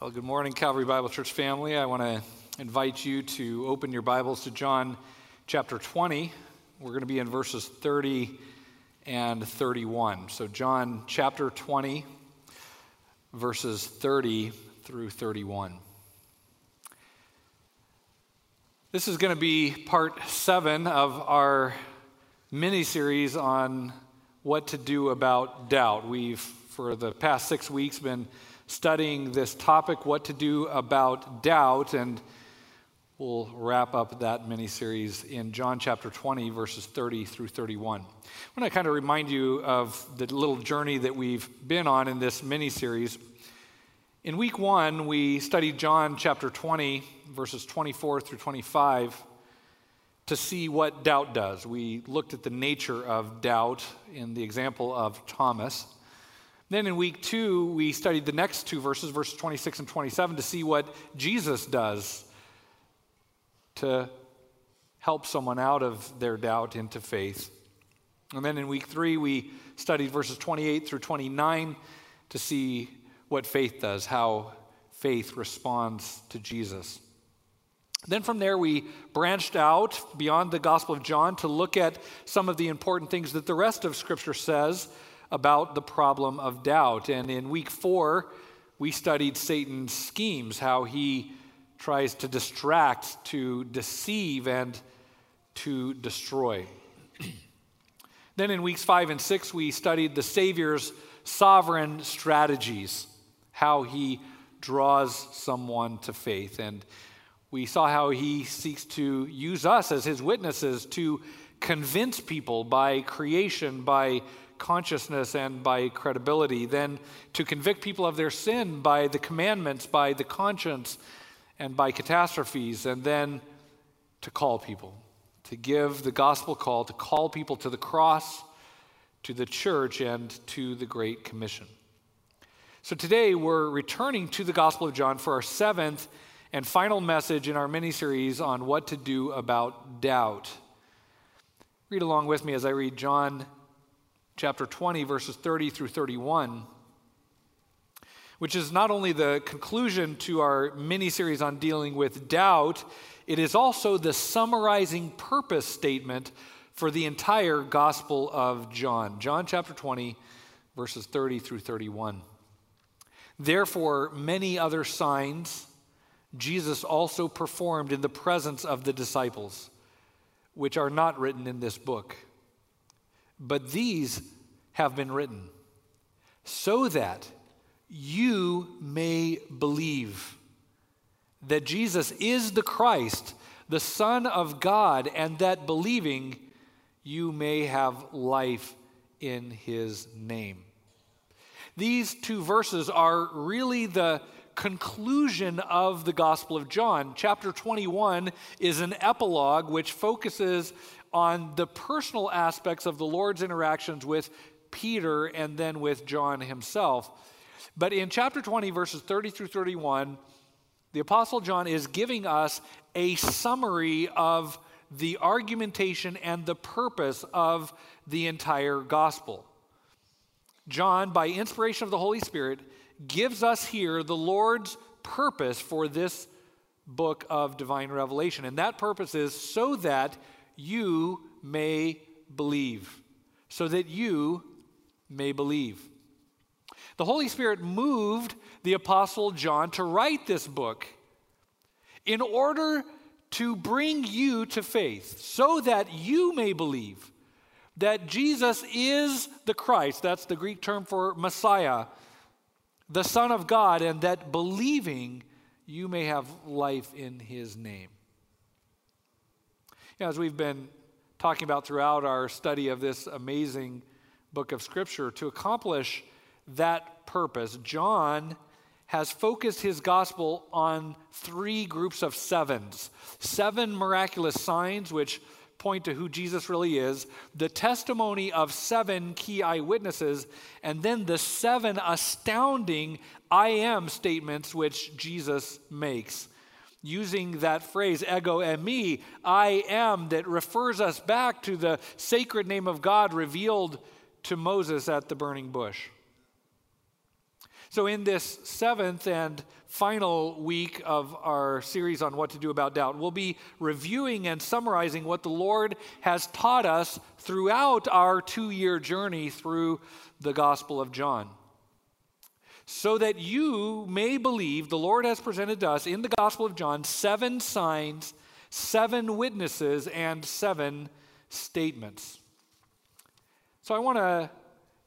Well, good morning, Calvary Bible Church family. I want to invite you to open your Bibles to John chapter 20. We're going to be in verses 30 and 31. So, John chapter 20, verses 30 through 31. This is going to be part seven of our mini series on what to do about doubt. We've, for the past six weeks, been studying this topic, what to do about doubt, and we'll wrap up that mini series in John chapter 20, verses 30 through 31. I want to kind of remind you of the little journey that we've been on in this mini series. In week one, we studied John chapter 20, verses 24 through 25 to see what doubt does. We looked at the nature of doubt in the example of Thomas. Then in week two, we studied the next two verses, verses 26 and 27, to see what Jesus does to help someone out of their doubt into faith. And then in week three, we studied verses 28 through 29 to see what faith does, how faith responds to Jesus. Then from there, we branched out beyond the Gospel of John to look at some of the important things that the rest of Scripture says about the problem of doubt. And in week four, we studied Satan's schemes, how he tries to distract, to deceive, and to destroy. then in weeks five and six, we studied the Savior's sovereign strategies, how he draws someone to faith. And we saw how he seeks to use us as his witnesses to convince people by creation, by consciousness and by credibility, then to convict people of their sin by the commandments, by the conscience, and by catastrophes, and then to call people, to give the gospel call, to call people to the cross, to the church, and to the Great Commission. So today we're returning to the Gospel of John for our seventh and final message in our mini series on what to do about doubt. Read along with me as I read John chapter 20, verses 30 through 31, which is not only the conclusion to our mini series on dealing with doubt, it is also the summarizing purpose statement for the entire Gospel of John. John chapter 20, verses 30 through 31. Therefore, many other signs Jesus also performed in the presence of the disciples, which are not written in this book. But these have been written so that you may believe that Jesus is the Christ, the Son of God, and that believing you may have life in his name. These two verses are really the conclusion of the Gospel of John. Chapter 21 is an epilogue which focuses on the personal aspects of the Lord's interactions with Peter and then with John himself. But in chapter 20, verses 30 through 31, the Apostle John is giving us a summary of the argumentation and the purpose of the entire gospel. John, by inspiration of the Holy Spirit, gives us here the Lord's purpose for this book of divine revelation. And that purpose is so that you may believe. So that you may believe. The Holy Spirit moved the Apostle John to write this book in order to bring you to faith, so that you may believe that Jesus is the Christ. That's the Greek term for Messiah, the Son of God, and that believing you may have life in his name. Know, as we've been talking about throughout our study of this amazing book of Scripture, to accomplish that purpose, John has focused his gospel on three groups of sevens seven miraculous signs, which point to who Jesus really is, the testimony of seven key eyewitnesses, and then the seven astounding I am statements which Jesus makes. Using that phrase, ego eimi, I am, that refers us back to the sacred name of God revealed to Moses at the burning bush. So, in this seventh and final week of our series on what to do about doubt, we'll be reviewing and summarizing what the Lord has taught us throughout our two year journey through the Gospel of John. So that you may believe, the Lord has presented to us in the Gospel of John seven signs, seven witnesses, and seven statements. So, I want to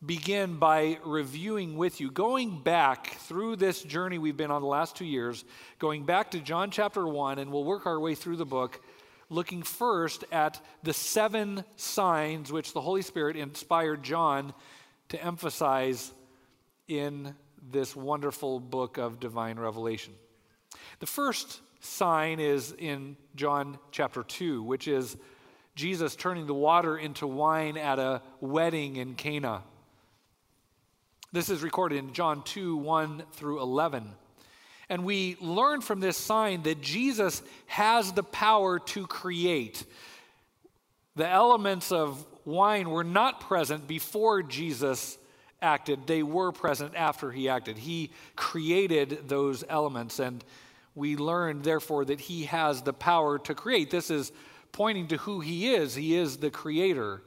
begin by reviewing with you, going back through this journey we've been on the last two years, going back to John chapter 1, and we'll work our way through the book, looking first at the seven signs which the Holy Spirit inspired John to emphasize in this wonderful book of divine revelation. The first sign is in John chapter 2, which is Jesus turning the water into wine at a wedding in Cana. This is recorded in John 2 1 through 11. And we learn from this sign that Jesus has the power to create. The elements of wine were not present before Jesus acted, they were present after he acted. He created those elements, and we learn, therefore, that he has the power to create. This is pointing to who he is. He is the creator.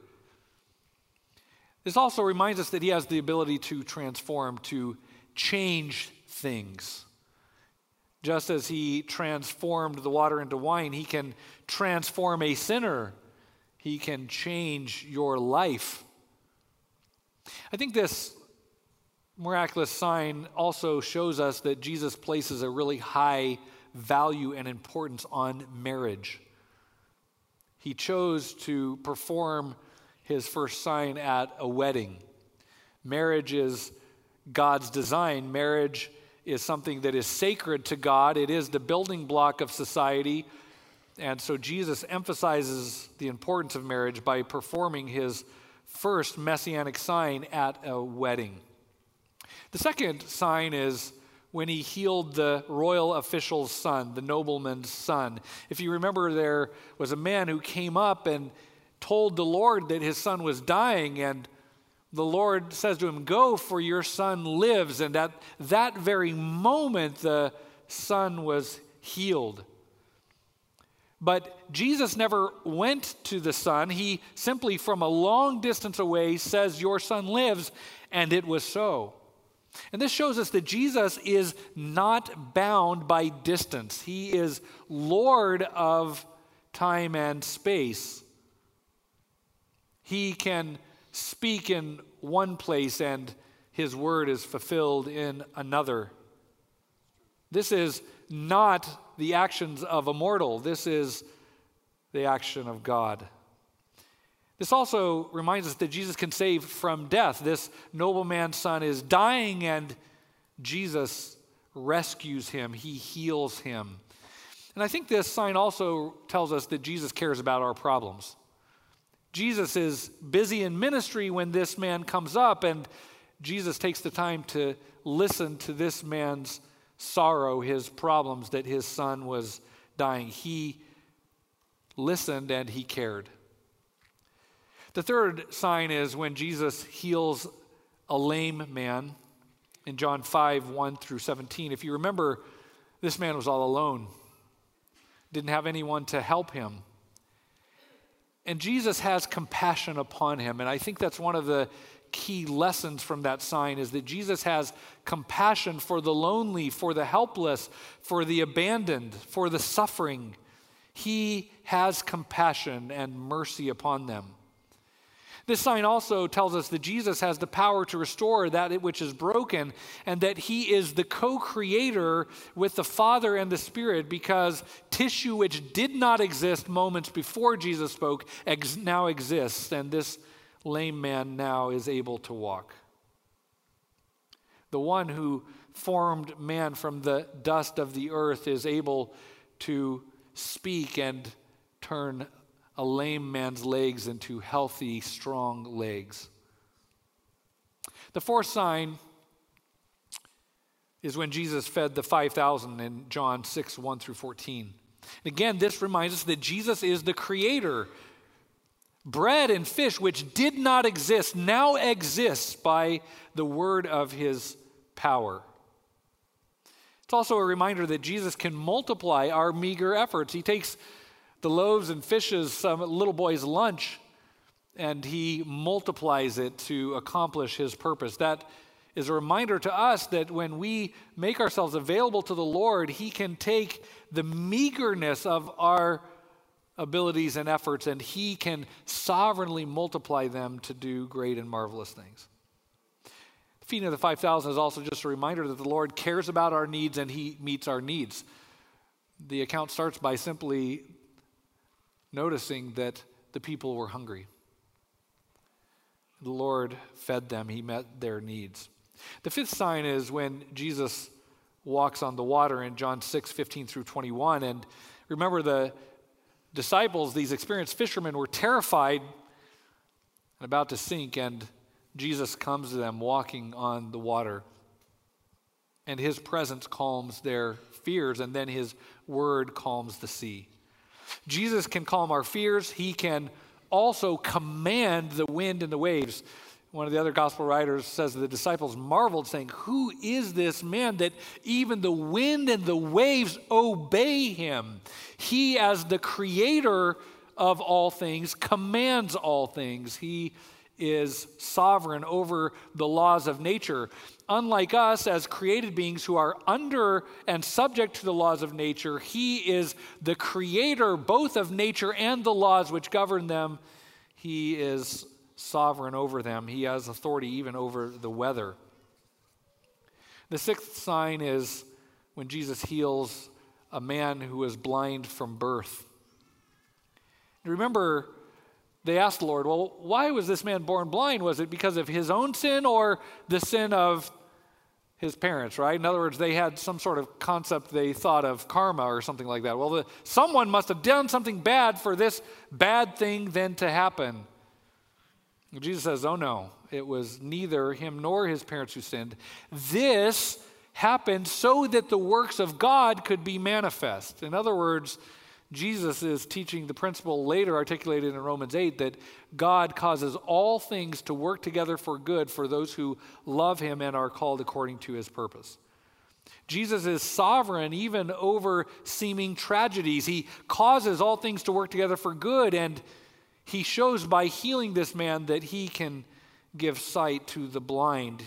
This also reminds us that he has the ability to transform, to change things. Just as he transformed the water into wine, he can transform a sinner. He can change your life. I think this miraculous sign also shows us that Jesus places a really high value and importance on marriage. He chose to perform his first sign at a wedding. Marriage is God's design. Marriage is something that is sacred to God, it is the building block of society. And so Jesus emphasizes the importance of marriage by performing his first messianic sign at a wedding. The second sign is when he healed the royal official's son, the nobleman's son. If you remember, there was a man who came up and told the Lord that his son was dying, and the Lord says to him, Go, for your son lives. And at that very moment, the son was healed. But Jesus never went to the son. He simply, from a long distance away, says, Your son lives. And it was so. And this shows us that Jesus is not bound by distance, He is Lord of time and space. He can speak in one place and his word is fulfilled in another. This is not the actions of a mortal, this is the action of God. This also reminds us that Jesus can save from death. This nobleman's son is dying, and Jesus rescues him, he heals him. And I think this sign also tells us that Jesus cares about our problems. Jesus is busy in ministry when this man comes up, and Jesus takes the time to listen to this man's sorrow, his problems that his son was dying. He listened and he cared. The third sign is when Jesus heals a lame man in John 5 1 through 17. If you remember, this man was all alone, didn't have anyone to help him. And Jesus has compassion upon him. And I think that's one of the key lessons from that sign is that Jesus has compassion for the lonely, for the helpless, for the abandoned, for the suffering. He has compassion and mercy upon them. This sign also tells us that Jesus has the power to restore that which is broken and that he is the co creator with the Father and the Spirit because tissue which did not exist moments before Jesus spoke ex- now exists, and this lame man now is able to walk. The one who formed man from the dust of the earth is able to speak and turn a lame man's legs into healthy, strong legs. The fourth sign is when Jesus fed the 5,000 in John 6 1 through 14. Again, this reminds us that Jesus is the creator. Bread and fish, which did not exist, now exists by the word of his power. It's also a reminder that Jesus can multiply our meager efforts. He takes the loaves and fishes, some little boy's lunch, and he multiplies it to accomplish his purpose. That is a reminder to us that when we make ourselves available to the Lord, he can take the meagerness of our abilities and efforts and he can sovereignly multiply them to do great and marvelous things. The feeding of the 5,000 is also just a reminder that the Lord cares about our needs and he meets our needs. The account starts by simply noticing that the people were hungry. The Lord fed them, He met their needs. The fifth sign is when Jesus walks on the water in John 6 15 through 21. And remember, the disciples, these experienced fishermen, were terrified and about to sink, and Jesus comes to them walking on the water. And his presence calms their fears, and then his word calms the sea. Jesus can calm our fears. He can also command the wind and the waves. One of the other gospel writers says the disciples marveled, saying, Who is this man that even the wind and the waves obey him? He, as the creator of all things, commands all things. He is sovereign over the laws of nature. Unlike us, as created beings who are under and subject to the laws of nature, He is the creator both of nature and the laws which govern them. He is sovereign over them, He has authority even over the weather. The sixth sign is when Jesus heals a man who was blind from birth. Remember, they asked the Lord, Well, why was this man born blind? Was it because of his own sin or the sin of his parents, right? In other words, they had some sort of concept they thought of karma or something like that. Well, the, someone must have done something bad for this bad thing then to happen. Jesus says, Oh no, it was neither him nor his parents who sinned. This happened so that the works of God could be manifest. In other words, Jesus is teaching the principle later articulated in Romans 8 that God causes all things to work together for good for those who love him and are called according to his purpose. Jesus is sovereign even over seeming tragedies. He causes all things to work together for good, and he shows by healing this man that he can give sight to the blind.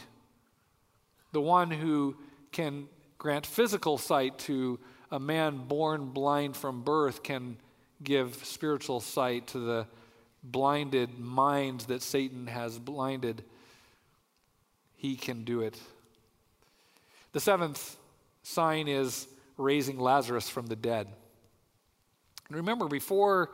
The one who can grant physical sight to a man born blind from birth can give spiritual sight to the blinded minds that Satan has blinded. He can do it. The seventh sign is raising Lazarus from the dead. remember, before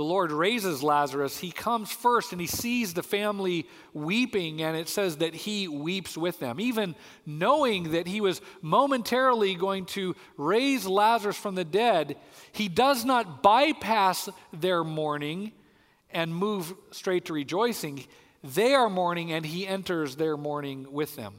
the Lord raises Lazarus, he comes first and he sees the family weeping, and it says that he weeps with them. Even knowing that he was momentarily going to raise Lazarus from the dead, he does not bypass their mourning and move straight to rejoicing. They are mourning, and he enters their mourning with them.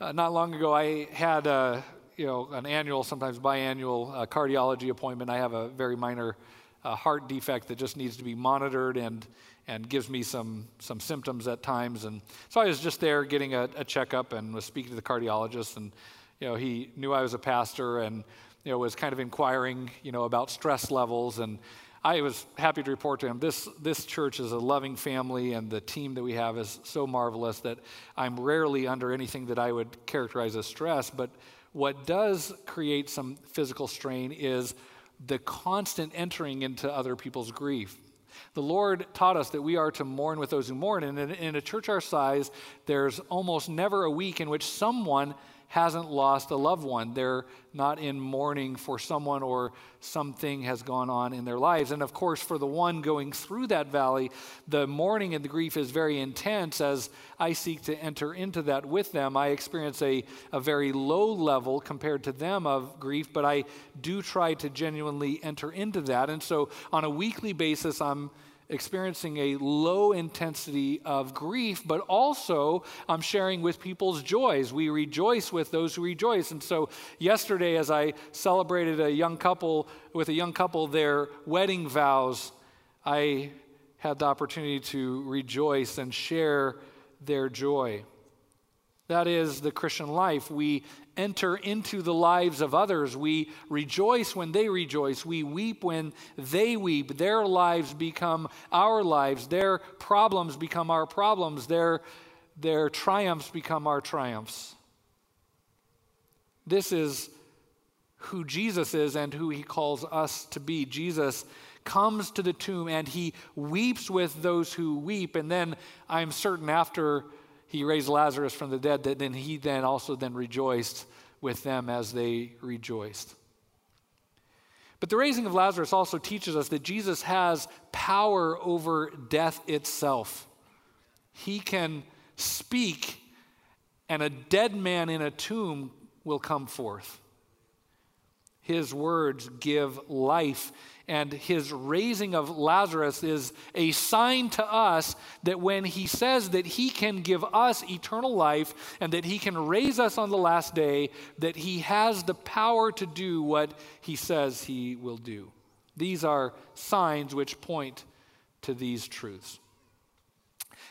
Uh, not long ago, I had a, you know, an annual, sometimes biannual uh, cardiology appointment. I have a very minor uh, heart defect that just needs to be monitored and, and gives me some, some symptoms at times. And so I was just there getting a, a checkup and was speaking to the cardiologist. And, you know, he knew I was a pastor and, you know, was kind of inquiring, you know, about stress levels. And I was happy to report to him this, this church is a loving family, and the team that we have is so marvelous that I'm rarely under anything that I would characterize as stress. But what does create some physical strain is the constant entering into other people's grief. The Lord taught us that we are to mourn with those who mourn. And in, in, a church our size, there's almost never a week in which someone hasn't lost a loved one. They're not in mourning for someone or something has gone on in their lives. And of course, for the one going through that valley, the mourning and the grief is very intense. As I seek to enter into that with them, I experience a, a very low level compared to them of grief, but I do try to genuinely enter into that. And so on a weekly basis, I'm experiencing a low intensity of grief, but also I'm sharing with people's joys. We rejoice with those who rejoice. And so, yesterday, as I celebrated a young couple with a young couple their wedding vows, I had the opportunity to rejoice and share their joy. That is the Christian life. We enter into the lives of others. We rejoice when they rejoice. We weep when they weep. Their lives become our lives. Their problems become our problems. Their, their triumphs become our triumphs. This is who Jesus is and who he calls us to be. Jesus comes to the tomb and he weeps with those who weep. And then I'm certain after he raised Lazarus from the dead, that then he then also then rejoiced with them as they rejoiced. But the raising of Lazarus also teaches us that Jesus has power over death itself. He can speak, and a dead man in a tomb will come forth. His words give life and his raising of Lazarus is a sign to us that when he says that he can give us eternal life and that he can raise us on the last day, that he has the power to do what he says he will do. These are signs which point to these truths.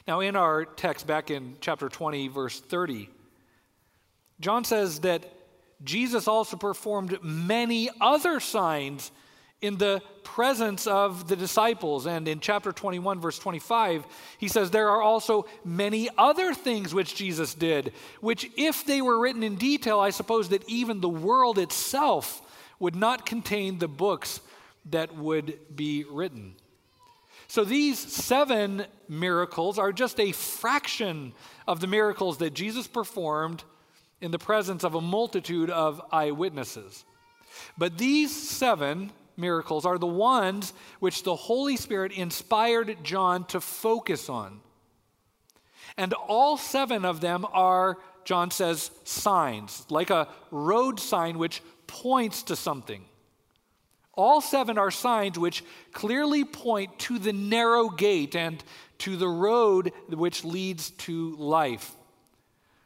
Now, in our text back in chapter 20, verse 30, John says that Jesus also performed many other signs in the presence of the disciples. And in chapter 21, verse 25, he says, There are also many other things which Jesus did, which, if they were written in detail, I suppose that even the world itself would not contain the books that would be written. So these seven miracles are just a fraction of the miracles that Jesus performed in the presence of a multitude of eyewitnesses. But these seven miracles are the ones which the Holy Spirit inspired John to focus on. And all seven of them are, John says, signs, like a road sign which points to something. All seven are signs which clearly point to the narrow gate and to the road which leads to life.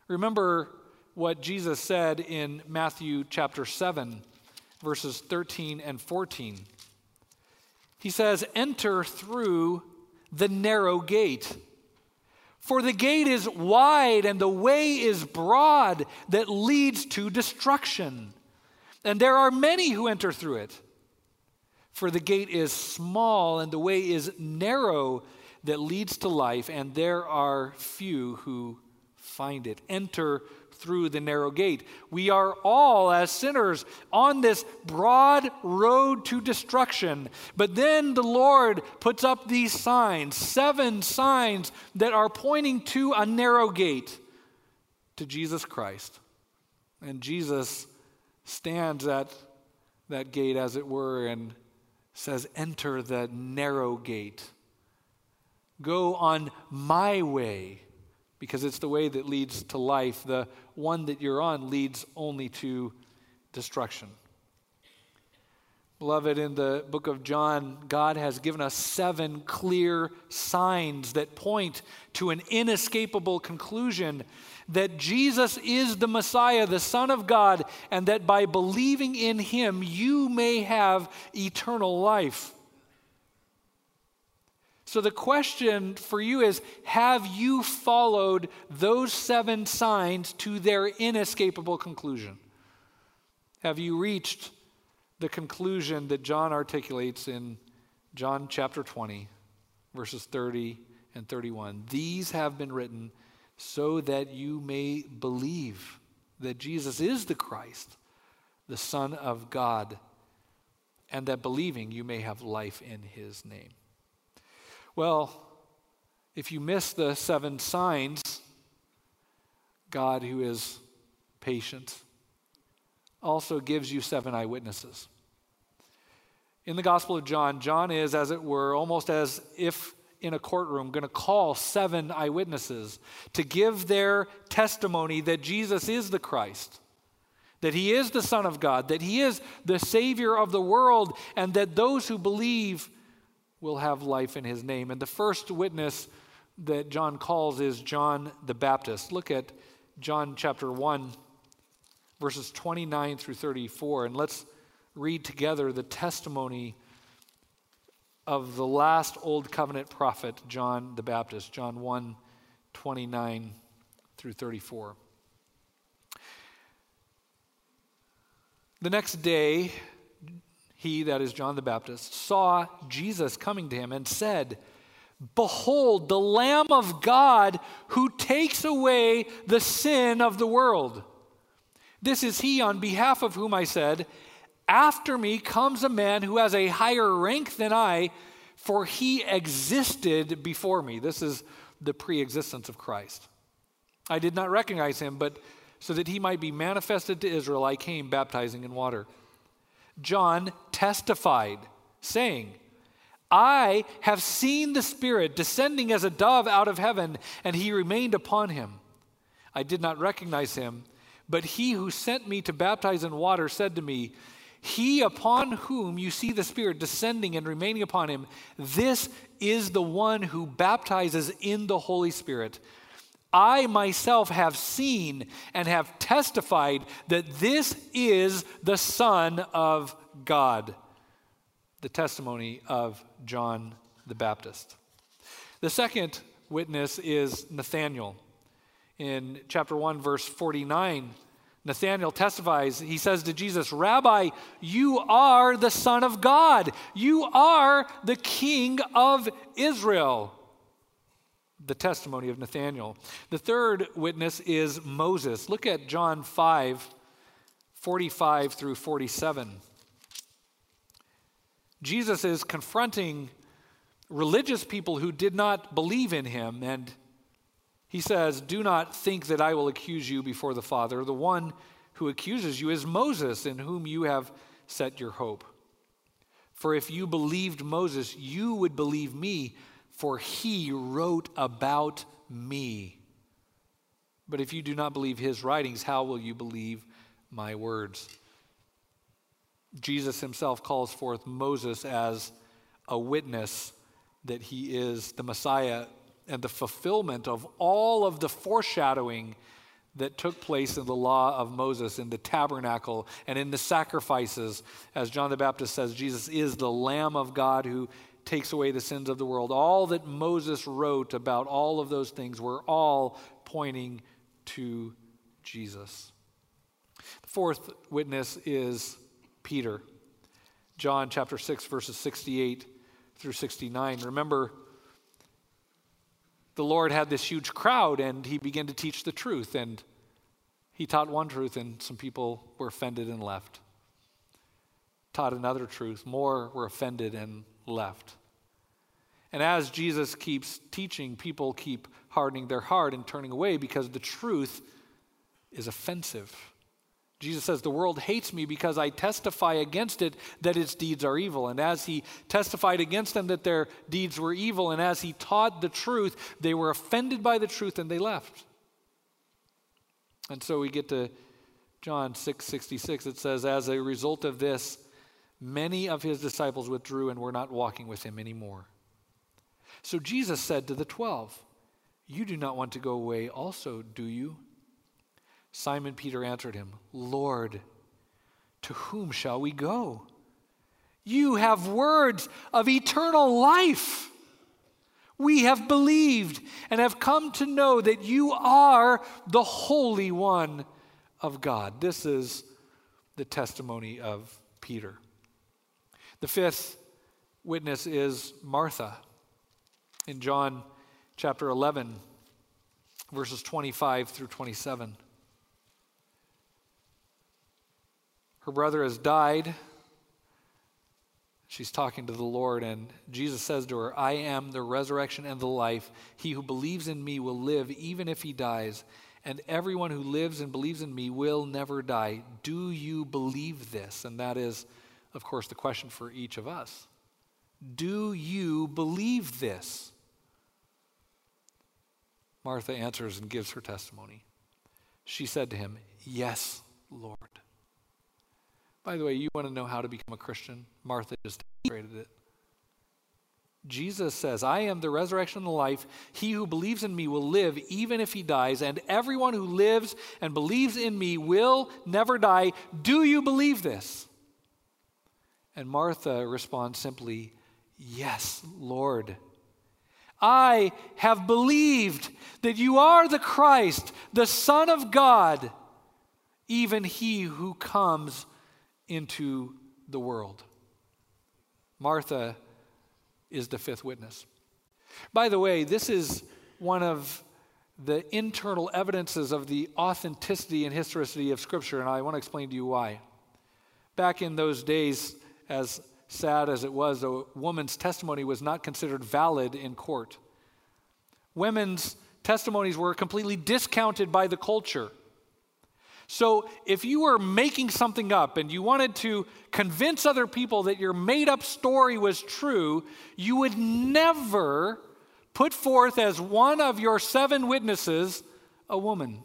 Remember what Jesus said in Matthew chapter 7 verses 13 and 14. He says, Enter through the narrow gate. For the gate is wide and the way is broad that leads to destruction. And there are many who enter through it. For the gate is small and the way is narrow that leads to life, and there are few who find it. Enter through the narrow gate. We are all, as sinners, on this broad road to destruction. But then the Lord puts up these signs, seven signs that are pointing to a narrow gate, to Jesus Christ. And Jesus stands at that gate, as it were, and says, Enter the narrow gate. Go on my way because it's the way that leads to life. The one that you're on leads only to destruction. Beloved, in the book of John, God has given us seven clear signs that point to an inescapable conclusion that Jesus is the Messiah, the Son of God, and that by believing in him, you may have eternal life. So the question for you is Have you followed those seven signs to their inescapable conclusion? Have you reached the conclusion that John articulates in John chapter 20, verses 30 and 31? These have been written so that you may believe that Jesus is the Christ, the Son of God, and that believing you may have life in his name. Well, if you miss the seven signs, God, who is patient, also gives you seven eyewitnesses. In the Gospel of John, John is, as it were, almost as if in a courtroom, going to call seven eyewitnesses to give their testimony that Jesus is the Christ, that he is the Son of God, that he is the Savior of the world, and that those who believe will have life in his name. And the first witness that John calls is John the Baptist. Look at John chapter 1, verses 29 through 34, and let's read together the testimony of the last Old Covenant prophet, John the Baptist, John 1, 29 through 34. The next day, he, that is John the Baptist, saw Jesus coming to him and said, Behold, the Lamb of God who takes away the sin of the world. This is he on behalf of whom I said, After me comes a man who has a higher rank than I, for he existed before me. This is the pre existence of Christ. I did not recognize him, but so that he might be manifested to Israel, I came baptizing in water. John testified, saying, I have seen the Spirit descending as a dove out of heaven, and he remained upon him. I did not recognize him, but he who sent me to baptize in water said to me, He upon whom you see the Spirit descending and remaining upon him, this is the one who baptizes in the Holy Spirit. I myself have seen and have testified that this is the Son of God. The testimony of John the Baptist. The second witness is Nathanael. In chapter 1, verse 49, Nathanael testifies, he says to Jesus, Rabbi, you are the Son of God. You are the King of Israel the testimony of Nathanael. The third witness is Moses. Look at John 5 45 through 47. Jesus is confronting religious people who did not believe in him, and he says, Do not think that I will accuse you before the Father. The one who accuses you is Moses, in whom you have set your hope. For if you believed Moses, you would believe me for he wrote about me. But if you do not believe his writings, how will you believe my words? Jesus himself calls forth Moses as a witness that he is the Messiah and the fulfillment of all of the foreshadowing that took place in the law of Moses, in the tabernacle, and in the sacrifices. As John the Baptist says, Jesus is the Lamb of God who takes away the sins of the world. All that Moses wrote about all of those things were all pointing to Jesus. The fourth witness is Peter. John chapter 6, verses 68 through 69. Remember, the Lord had this huge crowd and he began to teach the truth. And he taught one truth, and some people were offended and left. Taught another truth, more were offended and left. And as Jesus keeps teaching, people keep hardening their heart and turning away because the truth is offensive. Jesus says, The world hates me because I testify against it that its deeds are evil. And as he testified against them that their deeds were evil, and as he taught the truth, they were offended by the truth and they left. And so we get to John 6 66. It says, As a result of this, Many of his disciples withdrew and were not walking with him anymore. So Jesus said to the twelve, You do not want to go away also, do you? Simon Peter answered him, Lord, to whom shall we go? You have words of eternal life. We have believed and have come to know that you are the Holy One of God. This is the testimony of Peter. The fifth witness is Martha. In John chapter 11, verses 25 through 27. Her brother has died. She's talking to the Lord, and Jesus says to her, I am the resurrection and the life. He who believes in me will live even if he dies, and everyone who lives and believes in me will never die. Do you believe this? And that is of course, the question for each of us Do you believe this? Martha answers and gives her testimony. She said to him, Yes, Lord. By the way, you want to know how to become a Christian? Martha just demonstrated it. Jesus says, I am the resurrection and the life. He who believes in me will live even if he dies, and everyone who lives and believes in me will never die. Do you believe this? And Martha responds simply, Yes, Lord. I have believed that you are the Christ, the Son of God, even he who comes into the world. Martha is the fifth witness. By the way, this is one of the internal evidences of the authenticity and historicity of Scripture, and I want to explain to you why. Back in those days, as sad as it was, a woman's testimony was not considered valid in court. Women's testimonies were completely discounted by the culture. So, if you were making something up and you wanted to convince other people that your made up story was true, you would never put forth as one of your seven witnesses a woman.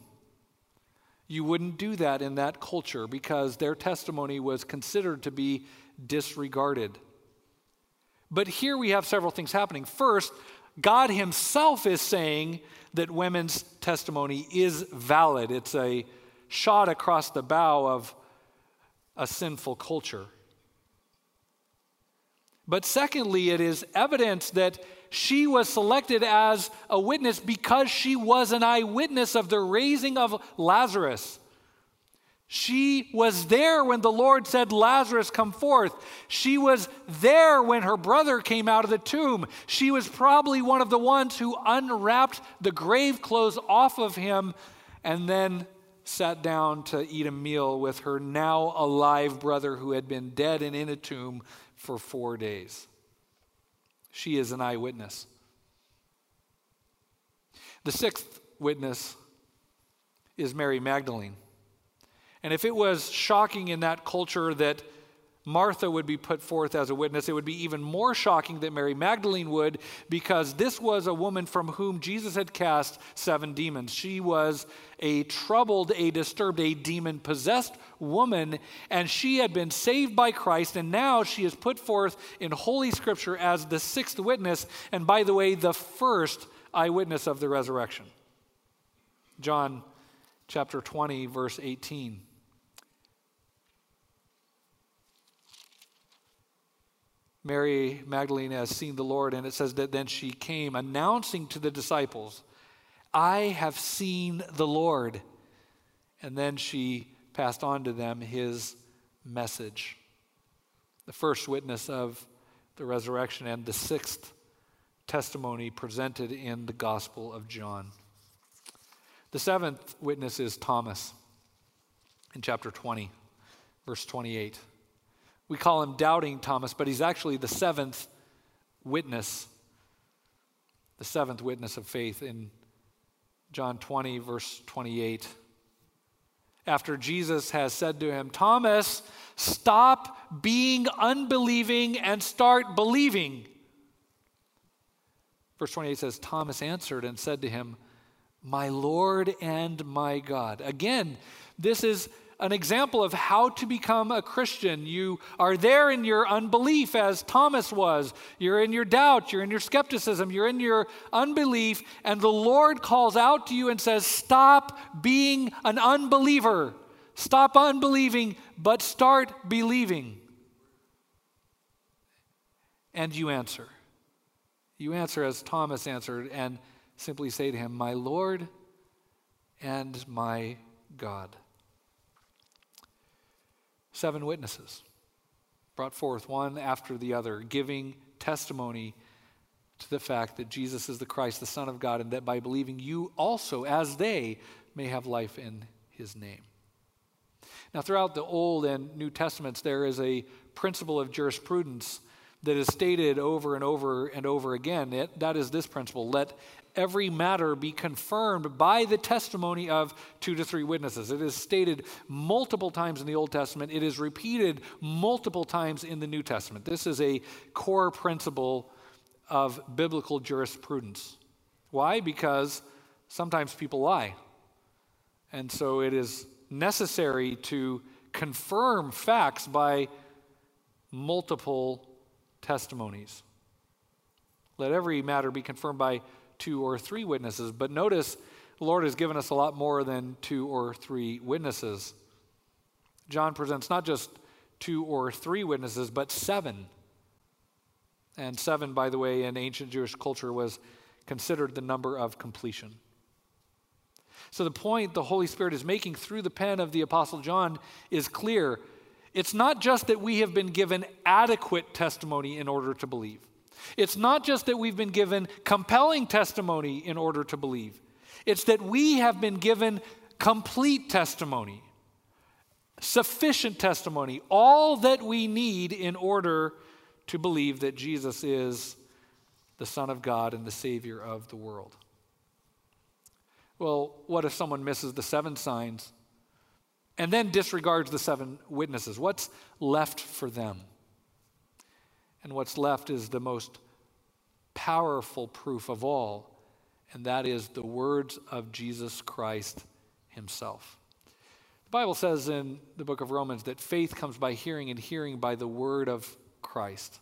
You wouldn't do that in that culture because their testimony was considered to be disregarded. But here we have several things happening. First, God Himself is saying that women's testimony is valid. It's a shot across the bow of a sinful culture. But secondly, it is evidence that she was selected as a witness because she was an eyewitness of the raising of Lazarus. She was there when the Lord said, Lazarus, come forth. She was there when her brother came out of the tomb. She was probably one of the ones who unwrapped the grave clothes off of him and then sat down to eat a meal with her now alive brother who had been dead and in a tomb for four days. She is an eyewitness. The sixth witness is Mary Magdalene. And if it was shocking in that culture that Martha would be put forth as a witness, it would be even more shocking that Mary Magdalene would, because this was a woman from whom Jesus had cast seven demons. She was a troubled, a disturbed, a demon possessed woman, and she had been saved by Christ, and now she is put forth in Holy Scripture as the sixth witness, and by the way, the first eyewitness of the resurrection. John chapter 20, verse 18. Mary Magdalene has seen the Lord, and it says that then she came announcing to the disciples, I have seen the Lord. And then she passed on to them his message. The first witness of the resurrection and the sixth testimony presented in the Gospel of John. The seventh witness is Thomas in chapter 20, verse 28. We call him Doubting Thomas, but he's actually the seventh witness, the seventh witness of faith in John 20, verse 28. After Jesus has said to him, Thomas, stop being unbelieving and start believing. Verse 28 says, Thomas answered and said to him, My Lord and my God. Again, this is an example of how to become a Christian. You are there in your unbelief, as Thomas was. You're in your doubt, you're in your skepticism, you're in your unbelief, and the Lord calls out to you and says, Stop being an unbeliever. Stop unbelieving, but start believing. And you answer. You answer as Thomas answered and simply say to him, My Lord and my God. Seven witnesses brought forth one after the other, giving testimony to the fact that Jesus is the Christ, the Son of God, and that by believing you also, as they, may have life in his name. Now, throughout the Old and New Testaments, there is a principle of jurisprudence that is stated over and over and over again. It, that is this principle let every matter be confirmed by the testimony of two to three witnesses. It is stated multiple times in the Old Testament, it is repeated multiple times in the New Testament. This is a core principle of biblical jurisprudence. Why? Because sometimes people lie. And so it is necessary to confirm facts by multiple testimonies. Let every matter be confirmed by two or three witnesses. But notice, the Lord has given us a lot more than two or three witnesses. John presents not just two or three witnesses, but seven. And seven, by the way, in ancient Jewish culture was considered the number of completion. So the point the Holy Spirit is making through the pen of the Apostle John is clear. It's not just that we have been given adequate testimony in order to believe. It's not just that we've been given compelling testimony in order to believe. It's that we have been given complete testimony, sufficient testimony, all that we need in order to believe that Jesus is the Son of God and the Savior of the world. Well, what if someone misses the seven signs and then disregards the seven witnesses? What's left for them? And what's left is the most powerful proof of all, and that is the words of Jesus Christ himself. The Bible says in the book of Romans that faith comes by hearing, and hearing by the word of Christ.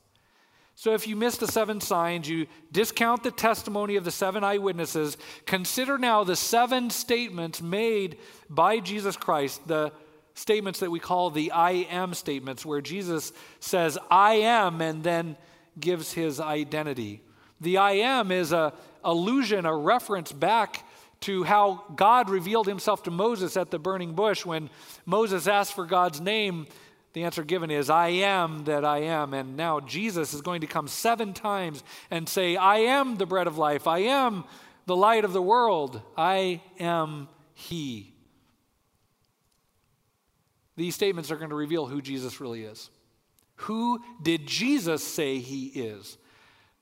So if you miss the seven signs, you discount the testimony of the seven eyewitnesses, consider now the seven statements made by Jesus Christ, the statements that we call the I am statements, where Jesus says, I am, and then gives his identity. The I am is a allusion, a reference back to how God revealed himself to Moses at the burning bush when Moses asked for God's name the answer given is, I am that I am. And now Jesus is going to come seven times and say, I am the bread of life. I am the light of the world. I am He. These statements are going to reveal who Jesus really is. Who did Jesus say He is?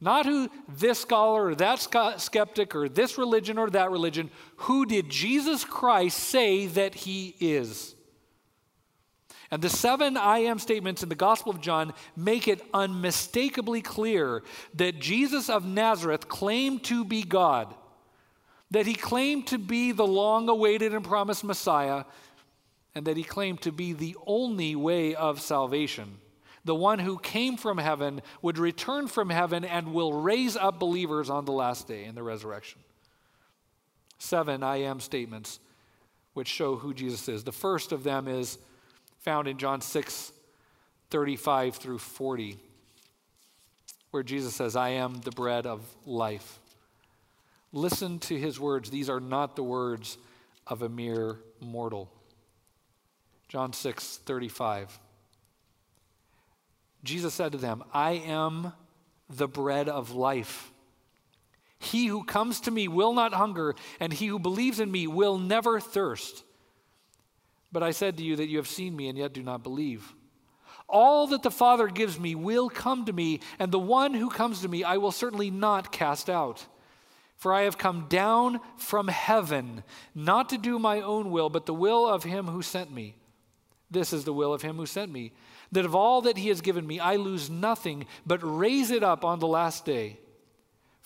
Not who this scholar or that skeptic or this religion or that religion. Who did Jesus Christ say that He is? And the seven I am statements in the Gospel of John make it unmistakably clear that Jesus of Nazareth claimed to be God, that he claimed to be the long awaited and promised Messiah, and that he claimed to be the only way of salvation. The one who came from heaven would return from heaven and will raise up believers on the last day in the resurrection. Seven I am statements which show who Jesus is. The first of them is found in John 6 35 through 40, where Jesus says, I am the bread of life. Listen to his words. These are not the words of a mere mortal. John 6 35. Jesus said to them, I am the bread of life. He who comes to me will not hunger, and he who believes in me will never thirst. But I said to you that you have seen me and yet do not believe. All that the Father gives me will come to me, and the one who comes to me I will certainly not cast out. For I have come down from heaven, not to do my own will, but the will of him who sent me. This is the will of him who sent me, that of all that he has given me I lose nothing, but raise it up on the last day.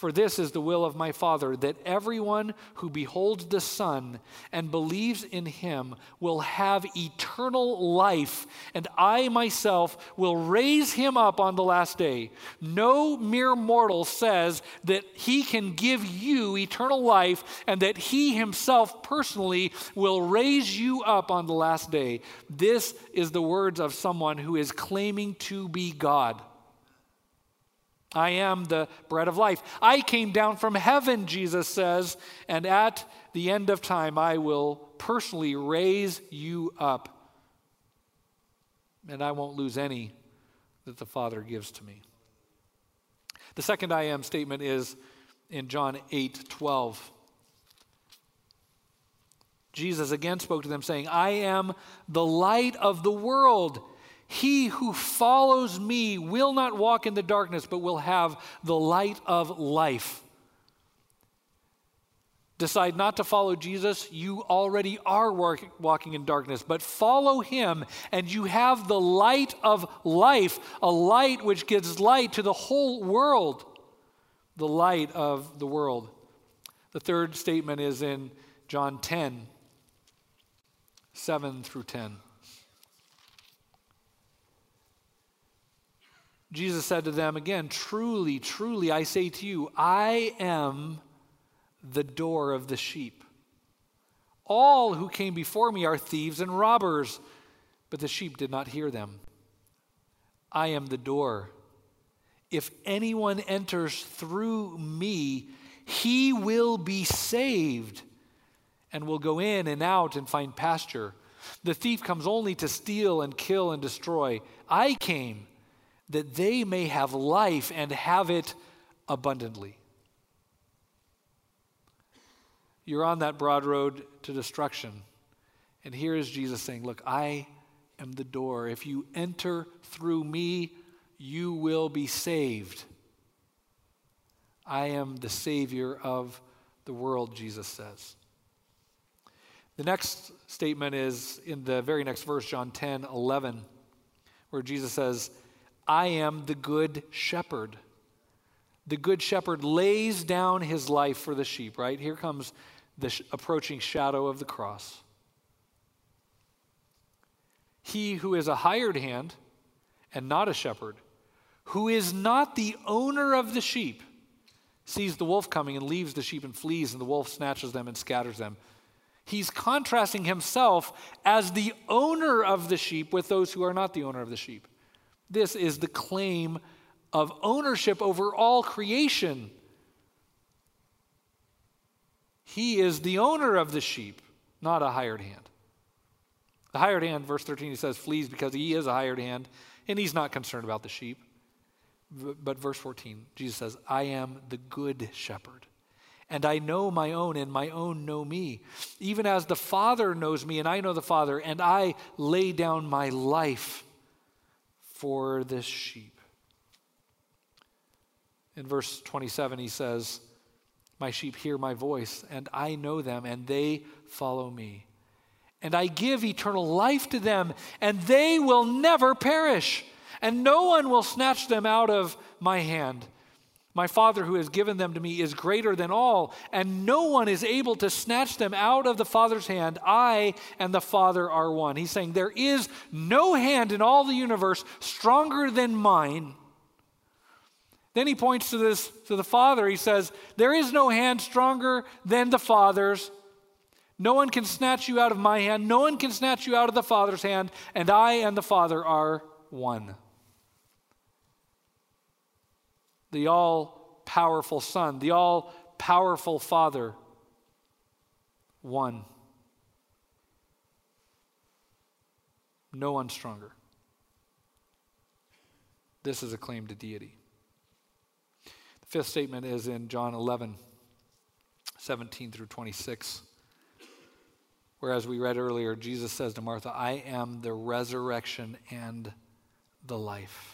For this is the will of my Father, that everyone who beholds the Son and believes in him will have eternal life, and I myself will raise him up on the last day. No mere mortal says that he can give you eternal life and that he himself personally will raise you up on the last day. This is the words of someone who is claiming to be God. I am the bread of life. I came down from heaven, Jesus says, and at the end of time, I will personally raise you up. And I won't lose any that the Father gives to me. The second I am statement is in John 8 12. Jesus again spoke to them, saying, I am the light of the world. He who follows me will not walk in the darkness, but will have the light of life. Decide not to follow Jesus, you already are walking in darkness, but follow him, and you have the light of life, a light which gives light to the whole world, the light of the world. The third statement is in John 10 7 through 10. Jesus said to them again, Truly, truly, I say to you, I am the door of the sheep. All who came before me are thieves and robbers, but the sheep did not hear them. I am the door. If anyone enters through me, he will be saved and will go in and out and find pasture. The thief comes only to steal and kill and destroy. I came that they may have life and have it abundantly. You're on that broad road to destruction. And here is Jesus saying, Look, I am the door. If you enter through me, you will be saved. I am the Savior of the world, Jesus says. The next statement is in the very next verse, John 10 11, where Jesus says, I am the good shepherd. The good shepherd lays down his life for the sheep, right? Here comes the sh- approaching shadow of the cross. He who is a hired hand and not a shepherd, who is not the owner of the sheep, sees the wolf coming and leaves the sheep and flees, and the wolf snatches them and scatters them. He's contrasting himself as the owner of the sheep with those who are not the owner of the sheep. This is the claim of ownership over all creation. He is the owner of the sheep, not a hired hand. The hired hand, verse 13, he says, flees because he is a hired hand and he's not concerned about the sheep. But verse 14, Jesus says, I am the good shepherd. And I know my own, and my own know me. Even as the Father knows me, and I know the Father, and I lay down my life for this sheep. In verse 27, he says, My sheep hear my voice, and I know them, and they follow me. And I give eternal life to them, and they will never perish and no one will snatch them out of my hand. My Father who has given them to me is greater than all, and no one is able to snatch them out of the Father's hand. I and the Father are one. He's saying, There is no hand in all the universe stronger than mine. Then he points to this to the Father. He says, There is no hand stronger than the Father's. No one can snatch you out of my hand. No one can snatch you out of the Father's hand. And I and the Father are one the all powerful Son, the all powerful Father, one. No one stronger. This is a claim to deity. The fifth statement is in John 11, 17 through 26. Whereas we read earlier, Jesus says to Martha, I am the resurrection and the life.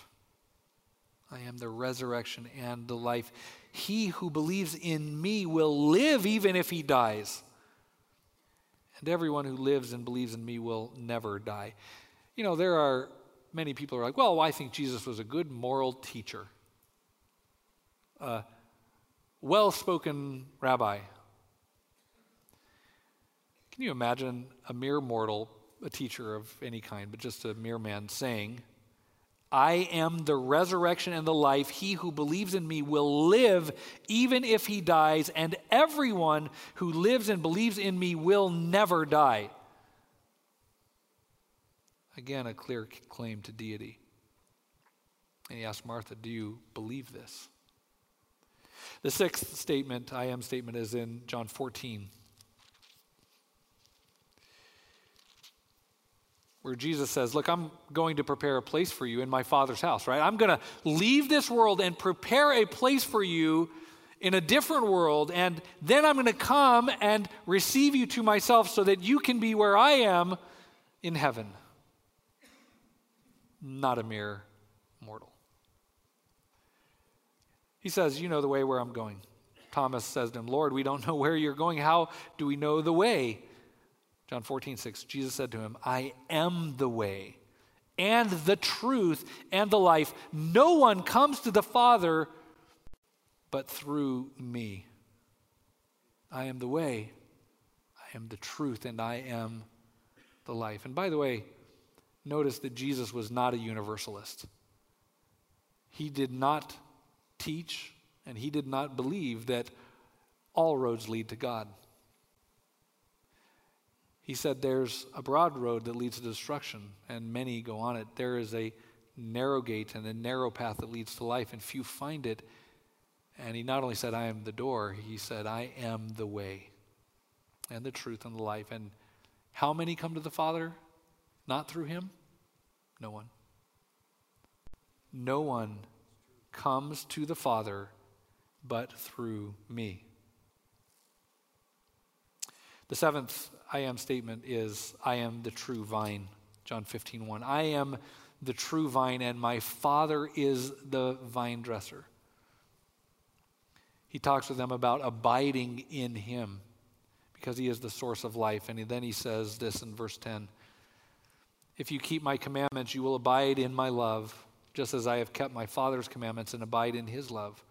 I am the resurrection and the life. He who believes in me will live even if he dies. And everyone who lives and believes in me will never die. You know, there are many people who are like, well, I think Jesus was a good moral teacher, a well spoken rabbi. Can you imagine a mere mortal, a teacher of any kind, but just a mere man, saying, I am the resurrection and the life. He who believes in me will live even if he dies, and everyone who lives and believes in me will never die. Again, a clear claim to deity. And he asked Martha, Do you believe this? The sixth statement, I am statement, is in John 14. Where Jesus says, Look, I'm going to prepare a place for you in my Father's house, right? I'm going to leave this world and prepare a place for you in a different world, and then I'm going to come and receive you to myself so that you can be where I am in heaven. Not a mere mortal. He says, You know the way where I'm going. Thomas says to him, Lord, we don't know where you're going. How do we know the way? John 14, 6, Jesus said to him, I am the way and the truth and the life. No one comes to the Father but through me. I am the way, I am the truth, and I am the life. And by the way, notice that Jesus was not a universalist. He did not teach and he did not believe that all roads lead to God. He said, There's a broad road that leads to destruction, and many go on it. There is a narrow gate and a narrow path that leads to life, and few find it. And he not only said, I am the door, he said, I am the way and the truth and the life. And How many come to the Father? Not through him? No one. No one comes to the Father but through me. The seventh I am statement is I am the true vine. John 15, 1. I am the true vine, and my Father is the vine dresser. He talks with them about abiding in him because he is the source of life. And then he says this in verse 10 If you keep my commandments, you will abide in my love, just as I have kept my Father's commandments and abide in his love.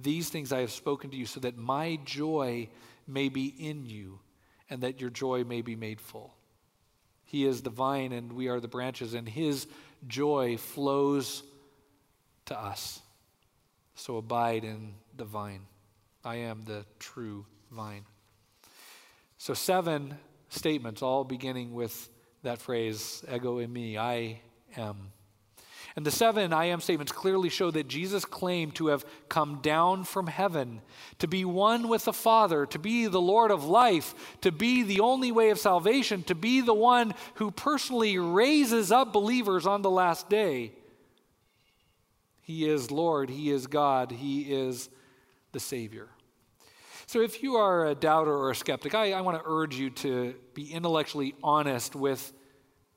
These things I have spoken to you so that my joy may be in you and that your joy may be made full. He is the vine and we are the branches, and his joy flows to us. So abide in the vine. I am the true vine. So, seven statements, all beginning with that phrase, ego eimi, I am. And the seven I am statements clearly show that Jesus claimed to have come down from heaven, to be one with the Father, to be the Lord of life, to be the only way of salvation, to be the one who personally raises up believers on the last day. He is Lord, He is God, He is the Savior. So, if you are a doubter or a skeptic, I, I want to urge you to be intellectually honest with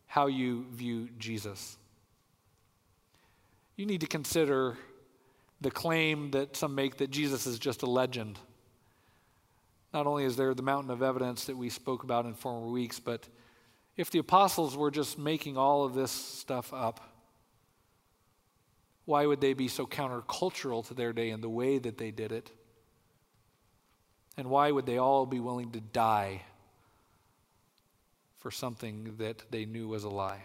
how you view Jesus you need to consider the claim that some make that Jesus is just a legend. Not only is there the mountain of evidence that we spoke about in former weeks, but if the apostles were just making all of this stuff up, why would they be so countercultural to their day in the way that they did it? And why would they all be willing to die for something that they knew was a lie?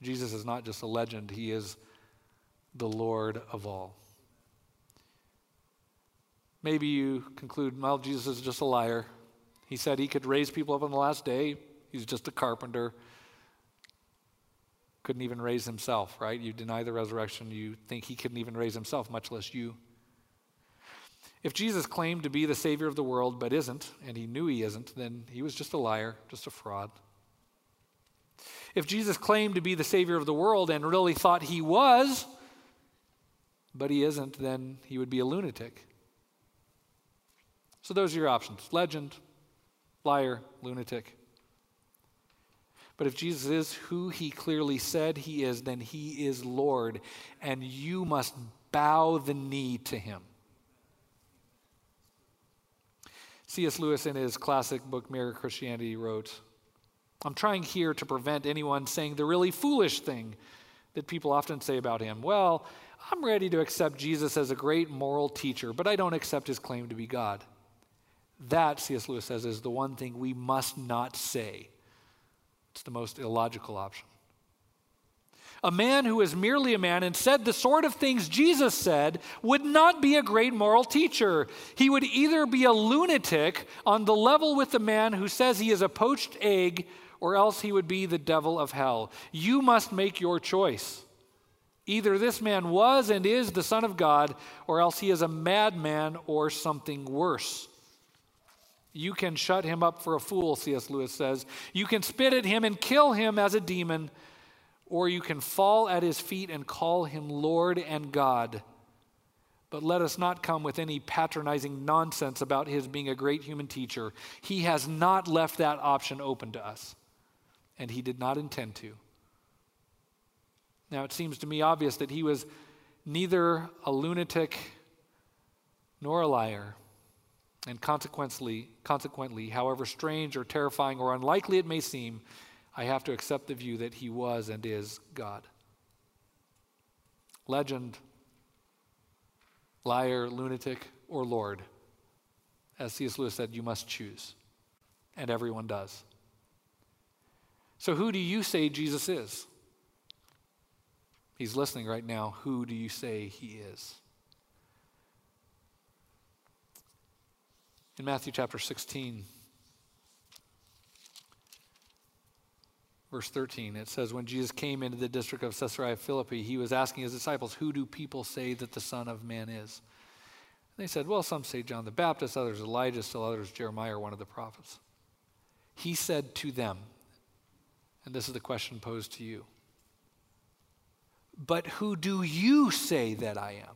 Jesus is not just a legend, he is the Lord of all. Maybe you conclude, well, Jesus is just a liar. He said he could raise people up on the last day. He's just a carpenter. Couldn't even raise himself, right? You deny the resurrection. You think he couldn't even raise himself, much less you. If Jesus claimed to be the Savior of the world but isn't, and he knew he isn't, then he was just a liar, just a fraud. If Jesus claimed to be the Savior of the world and really thought he was, but he isn't, then he would be a lunatic. So those are your options legend, liar, lunatic. But if Jesus is who he clearly said he is, then he is Lord, and you must bow the knee to him. C.S. Lewis, in his classic book, Mere Christianity, wrote I'm trying here to prevent anyone saying the really foolish thing that people often say about him. Well, I'm ready to accept Jesus as a great moral teacher, but I don't accept his claim to be God. That, C.S. Lewis says, is the one thing we must not say. It's the most illogical option. A man who is merely a man and said the sort of things Jesus said would not be a great moral teacher. He would either be a lunatic on the level with the man who says he is a poached egg, or else he would be the devil of hell. You must make your choice. Either this man was and is the Son of God, or else he is a madman or something worse. You can shut him up for a fool, C.S. Lewis says. You can spit at him and kill him as a demon, or you can fall at his feet and call him Lord and God. But let us not come with any patronizing nonsense about his being a great human teacher. He has not left that option open to us, and he did not intend to. Now, it seems to me obvious that he was neither a lunatic nor a liar. And consequently, consequently, however strange or terrifying or unlikely it may seem, I have to accept the view that he was and is God. Legend, liar, lunatic, or Lord. As C.S. Lewis said, you must choose. And everyone does. So, who do you say Jesus is? He's listening right now. Who do you say he is? In Matthew chapter 16, verse 13, it says, When Jesus came into the district of Caesarea Philippi, he was asking his disciples, Who do people say that the Son of Man is? And they said, Well, some say John the Baptist, others Elijah, still others Jeremiah one of the prophets. he said to them, and this is the question posed to you But who do you say that I am?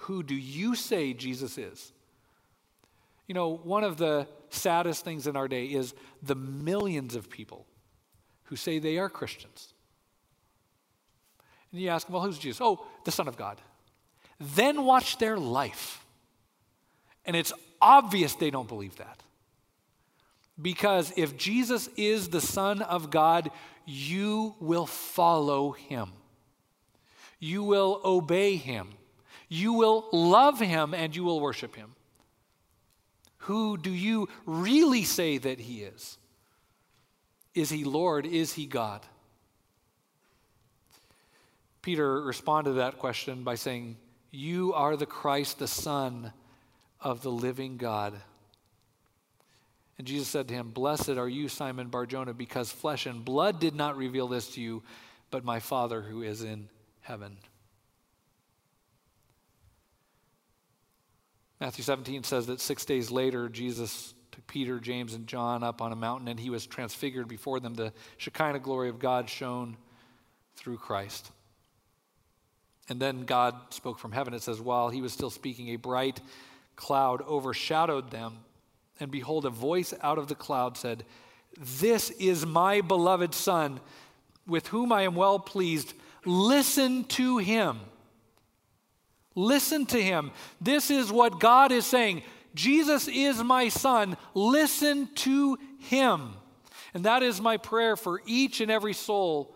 Who do you say Jesus is? You know, one of the saddest things in our day is the millions of people who say they are Christians. And you ask them, well, who's Jesus? Oh, the Son of God. Then watch their life. And it's obvious they don't believe that. Because if Jesus is the Son of God, you will follow him. You will obey him. You will love him and you will worship him. Who do you really say that he is? Is he Lord? Is he God? Peter responded to that question by saying, You are the Christ, the Son of the living God. And Jesus said to him, Blessed are you, Simon Barjona, because flesh and blood did not reveal this to you, but my Father who is in heaven. Matthew 17 says that six days later, Jesus took Peter, James, and John up on a mountain, and he was transfigured before them. The Shekinah glory of God shone through Christ. And then God spoke from heaven. It says, While he was still speaking, a bright cloud overshadowed them. And behold, a voice out of the cloud said, This is my beloved Son, with whom I am well pleased. Listen to him. Listen to him. This is what God is saying. Jesus is my Son. Listen to him. And that is my prayer for each and every soul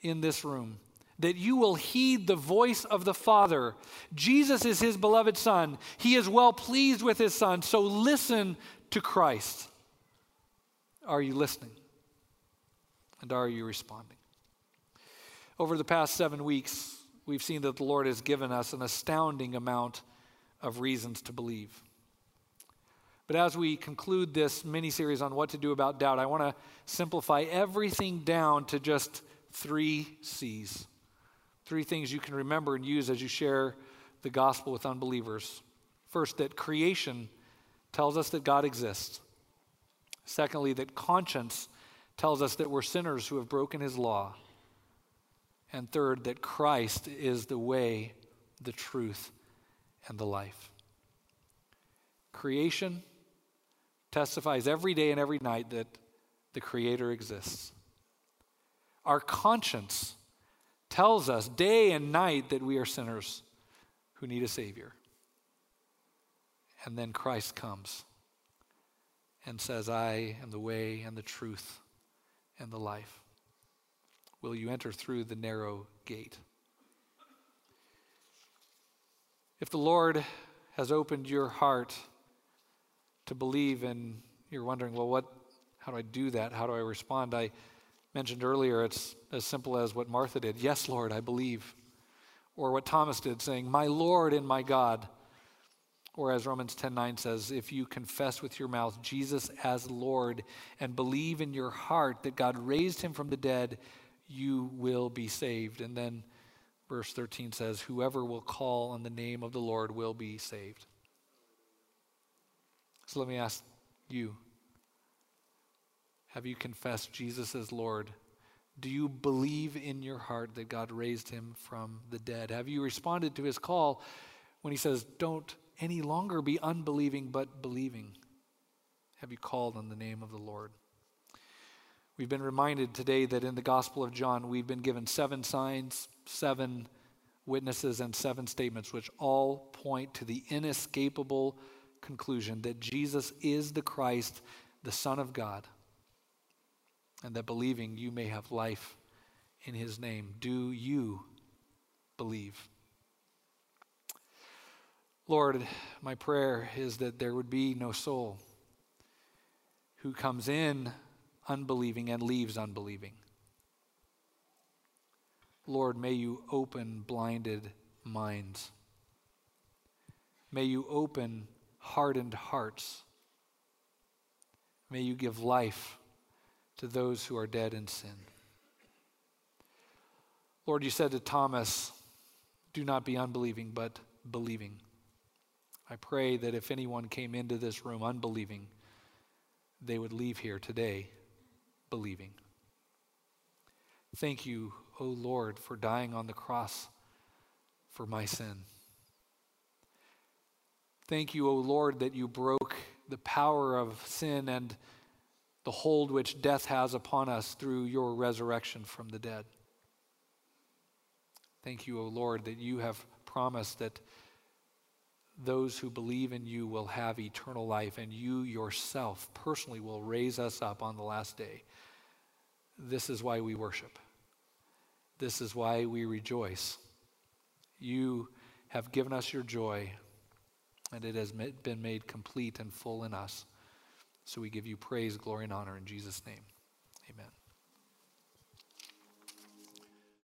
in this room that you will heed the voice of the Father. Jesus is his beloved Son. He is well pleased with his Son. So listen to Christ. Are you listening? And are you responding? Over the past seven weeks, we've seen that the Lord has given us an astounding amount of reasons to believe. But as we conclude this mini series on what to do about doubt, I want to simplify everything down to just three C's. Three things you can remember and use as you share the gospel with unbelievers. First, that creation tells us that God exists. Secondly, that conscience tells us that we're sinners who have broken his law. And third, that Christ is the way, the truth, and the life. Creation testifies every day and every night that the Creator exists. Our conscience tells us day and night that we are sinners who need a Savior. And then Christ comes and says, I am the way and the truth and the life. Will you enter through the narrow gate? If the Lord has opened your heart to believe and you're wondering, well, what, how do I do that? How do I respond? I mentioned earlier, it's as simple as what Martha did Yes, Lord, I believe. Or what Thomas did, saying, My Lord and my God. Or as Romans 10:9 says, if you confess with your mouth Jesus as Lord and believe in your heart that God raised him from the dead, you will be saved. And then verse 13 says, whoever will call on the name of the Lord will be saved. So let me ask you, have you confessed Jesus as Lord? Do you believe in your heart that God raised him from the dead? Have you responded to his call when he says, Don't any longer be unbelieving, but believing? Have you called on the name of the Lord? We've been reminded today that in the Gospel of John, we've been given seven signs, seven witnesses, and seven statements, which all point to the inescapable conclusion that Jesus is the Christ, the Son of God and that believing you may have life in his name. Do you believe? Lord, my prayer is that there would be no soul who comes in unbelieving and leaves unbelieving. Lord, may you open blinded minds. May you open hardened hearts. May you give life to those who are dead in sin. Lord, you said to Thomas, Do not be unbelieving, but believing. I pray that if anyone came into this room unbelieving, they would leave here today believing. Thank you, O Lord, for dying on the cross for my sin. Thank you, O Lord, that you broke the power of sin and the hold which death has upon us through your resurrection from the dead. Thank you, O Lord, that you have promised that those who believe in you will have eternal life, and you yourself personally will raise us up on the last day. This is why we worship. This is why we rejoice. You have given us your joy, and it has been made complete and full in us. So we give you praise, glory, and honor in Jesus' name. Amen.